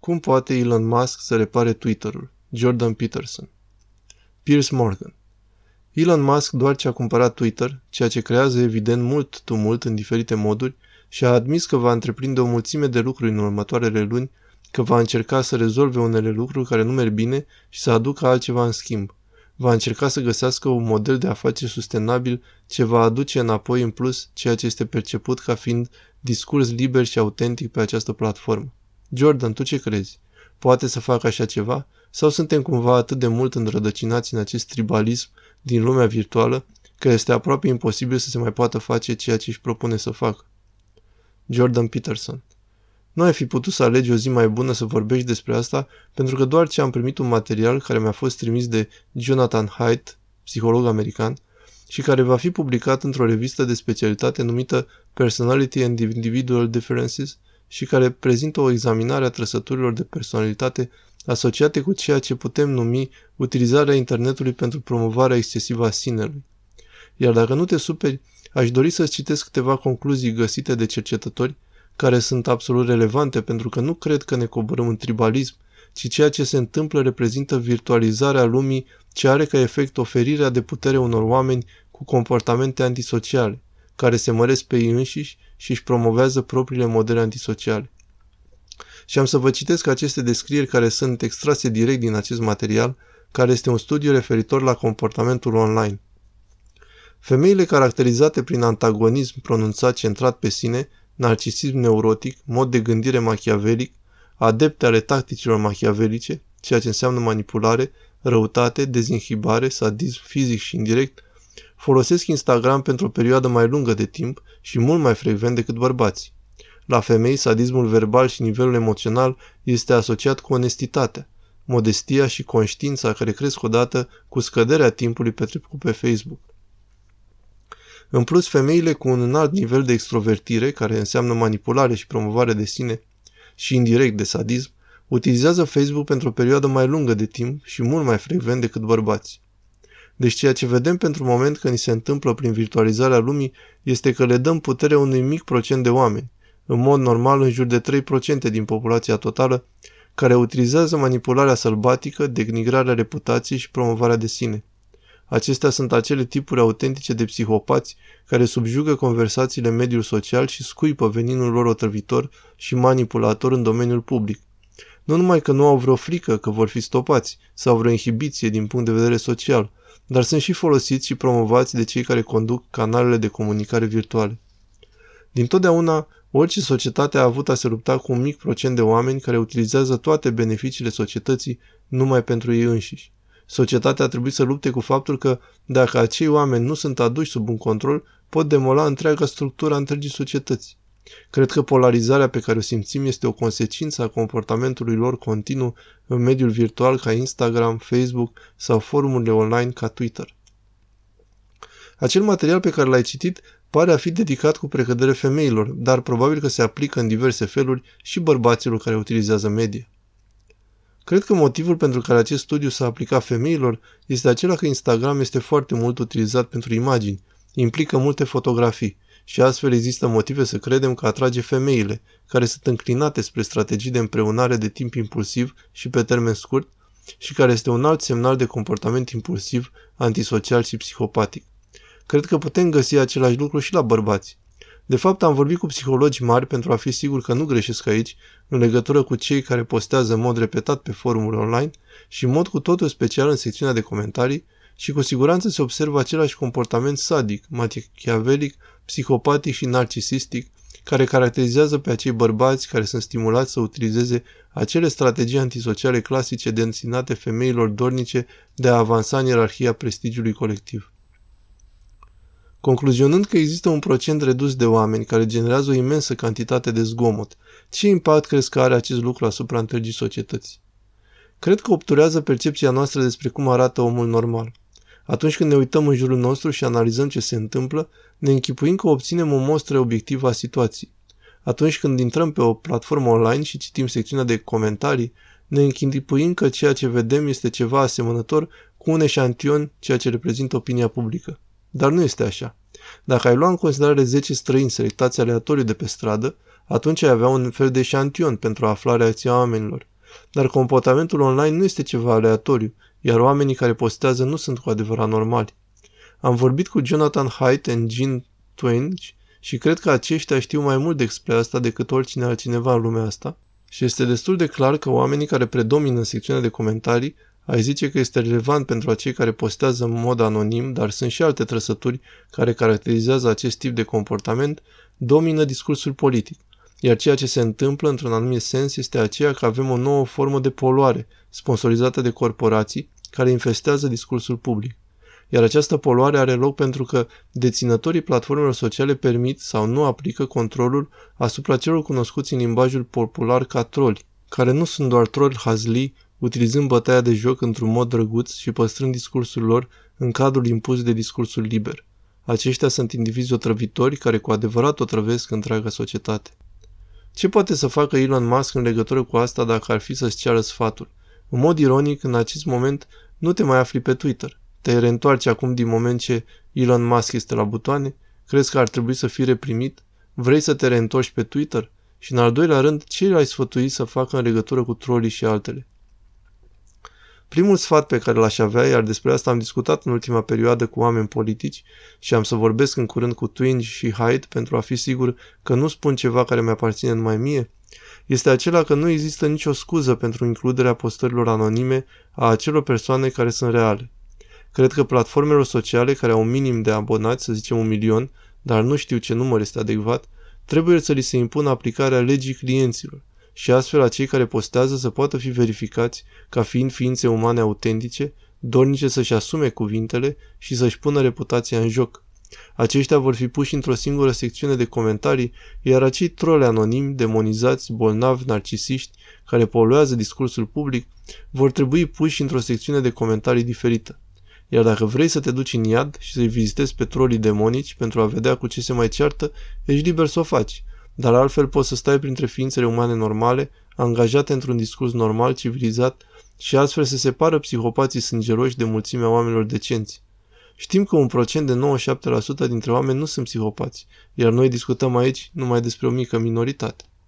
Cum poate Elon Musk să repare Twitter-ul? Jordan Peterson Piers Morgan Elon Musk doar ce a cumpărat Twitter, ceea ce creează evident mult tumult în diferite moduri, și a admis că va întreprinde o mulțime de lucruri în următoarele luni, că va încerca să rezolve unele lucruri care nu merg bine și să aducă altceva în schimb. Va încerca să găsească un model de afaceri sustenabil ce va aduce înapoi în plus ceea ce este perceput ca fiind discurs liber și autentic pe această platformă. Jordan, tu ce crezi? Poate să facă așa ceva? Sau suntem cumva atât de mult înrădăcinați în acest tribalism din lumea virtuală că este aproape imposibil să se mai poată face ceea ce își propune să facă? Jordan Peterson nu ai fi putut să alegi o zi mai bună să vorbești despre asta, pentru că doar ce am primit un material care mi-a fost trimis de Jonathan Haidt, psiholog american, și care va fi publicat într-o revistă de specialitate numită Personality and Individual Differences și care prezintă o examinare a trăsăturilor de personalitate asociate cu ceea ce putem numi utilizarea internetului pentru promovarea excesivă a sinelui. Iar dacă nu te superi, aș dori să-ți citesc câteva concluzii găsite de cercetători care sunt absolut relevante pentru că nu cred că ne coborâm în tribalism, ci ceea ce se întâmplă reprezintă virtualizarea lumii ce are ca efect oferirea de putere unor oameni cu comportamente antisociale, care se măresc pe ei înșiși și își promovează propriile modele antisociale. Și am să vă citesc aceste descrieri care sunt extrase direct din acest material, care este un studiu referitor la comportamentul online. Femeile caracterizate prin antagonism pronunțat centrat pe sine, narcisism neurotic, mod de gândire machiavelic, adepte ale tacticilor machiavelice, ceea ce înseamnă manipulare, răutate, dezinhibare, sadism fizic și indirect, folosesc Instagram pentru o perioadă mai lungă de timp și mult mai frecvent decât bărbații. La femei, sadismul verbal și nivelul emoțional este asociat cu onestitatea, modestia și conștiința care cresc odată cu scăderea timpului petrecut pe Facebook. În plus, femeile cu un înalt nivel de extrovertire, care înseamnă manipulare și promovare de sine, și indirect de sadism, utilizează Facebook pentru o perioadă mai lungă de timp și mult mai frecvent decât bărbații. Deci ceea ce vedem pentru moment că ni se întâmplă prin virtualizarea lumii este că le dăm putere unui mic procent de oameni, în mod normal în jur de 3% din populația totală, care utilizează manipularea sălbatică, denigrarea reputației și promovarea de sine. Acestea sunt acele tipuri autentice de psihopați care subjugă conversațiile în mediul social și scuipă veninul lor otrăvitor și manipulator în domeniul public. Nu numai că nu au vreo frică că vor fi stopați sau vreo inhibiție din punct de vedere social, dar sunt și folosiți și promovați de cei care conduc canalele de comunicare virtuale. Din totdeauna, orice societate a avut a se lupta cu un mic procent de oameni care utilizează toate beneficiile societății numai pentru ei înșiși. Societatea a trebuit să lupte cu faptul că, dacă acei oameni nu sunt aduși sub un control, pot demola întreaga structură a întregii societăți. Cred că polarizarea pe care o simțim este o consecință a comportamentului lor continuu în mediul virtual ca Instagram, Facebook sau forumurile online ca Twitter. Acel material pe care l-ai citit pare a fi dedicat cu precădere femeilor, dar probabil că se aplică în diverse feluri și bărbaților care utilizează media. Cred că motivul pentru care acest studiu s-a aplicat femeilor este acela că Instagram este foarte mult utilizat pentru imagini, implică multe fotografii și astfel există motive să credem că atrage femeile, care sunt înclinate spre strategii de împreunare de timp impulsiv și pe termen scurt și care este un alt semnal de comportament impulsiv, antisocial și psihopatic. Cred că putem găsi același lucru și la bărbați. De fapt, am vorbit cu psihologi mari pentru a fi sigur că nu greșesc aici, în legătură cu cei care postează în mod repetat pe forumul online și în mod cu totul special în secțiunea de comentarii și cu siguranță se observă același comportament sadic, machiavelic, psihopatic și narcisistic, care caracterizează pe acei bărbați care sunt stimulați să utilizeze acele strategii antisociale clasice de însinate femeilor dornice de a avansa în ierarhia prestigiului colectiv. Concluzionând că există un procent redus de oameni care generează o imensă cantitate de zgomot, ce impact crezi că are acest lucru asupra întregii societăți? Cred că obturează percepția noastră despre cum arată omul normal. Atunci când ne uităm în jurul nostru și analizăm ce se întâmplă, ne închipuim că obținem o mostră obiectivă a situației. Atunci când intrăm pe o platformă online și citim secțiunea de comentarii, ne închipuim că ceea ce vedem este ceva asemănător cu un eșantion ceea ce reprezintă opinia publică. Dar nu este așa. Dacă ai lua în considerare 10 străini selectați aleatoriu de pe stradă, atunci ai avea un fel de șantion pentru a afla reacția oamenilor. Dar comportamentul online nu este ceva aleatoriu, iar oamenii care postează nu sunt cu adevărat normali. Am vorbit cu Jonathan Haidt and Jean Twenge și cred că aceștia știu mai mult despre asta decât oricine altcineva în lumea asta și este destul de clar că oamenii care predomină în secțiunea de comentarii ai zice că este relevant pentru acei care postează în mod anonim, dar sunt și alte trăsături care caracterizează acest tip de comportament, domină discursul politic. Iar ceea ce se întâmplă, într-un anumit sens, este aceea că avem o nouă formă de poluare, sponsorizată de corporații, care infestează discursul public. Iar această poluare are loc pentru că deținătorii platformelor sociale permit sau nu aplică controlul asupra celor cunoscuți în limbajul popular ca troli, care nu sunt doar troli hazli, utilizând bătaia de joc într-un mod drăguț și păstrând discursul lor în cadrul impus de discursul liber. Aceștia sunt indivizi otrăvitori care cu adevărat otrăvesc întreaga societate. Ce poate să facă Elon Musk în legătură cu asta dacă ar fi să-ți ceară sfatul? În mod ironic, în acest moment, nu te mai afli pe Twitter. Te reîntoarci acum din moment ce Elon Musk este la butoane? Crezi că ar trebui să fii reprimit? Vrei să te reîntorci pe Twitter? Și în al doilea rând, ce l-ai sfătui să facă în legătură cu trolii și altele? Primul sfat pe care l-aș avea, iar despre asta am discutat în ultima perioadă cu oameni politici și am să vorbesc în curând cu Twinge și Hyde pentru a fi sigur că nu spun ceva care mi-aparține numai mie, este acela că nu există nicio scuză pentru includerea postărilor anonime a acelor persoane care sunt reale. Cred că platformele sociale care au un minim de abonați, să zicem un milion, dar nu știu ce număr este adecvat, trebuie să li se impună aplicarea legii clienților și astfel acei care postează să poată fi verificați ca fiind ființe umane autentice, dornice să-și asume cuvintele și să-și pună reputația în joc. Aceștia vor fi puși într-o singură secțiune de comentarii, iar acei trole anonimi, demonizați, bolnavi, narcisiști, care poluează discursul public, vor trebui puși într-o secțiune de comentarii diferită. Iar dacă vrei să te duci în iad și să-i vizitezi pe trolii demonici pentru a vedea cu ce se mai ceartă, ești liber să o faci. Dar altfel poți să stai printre ființele umane normale, angajate într-un discurs normal, civilizat și astfel se separă psihopații sângeroși de mulțimea oamenilor decenți. Știm că un procent de 97% dintre oameni nu sunt psihopați, iar noi discutăm aici numai despre o mică minoritate.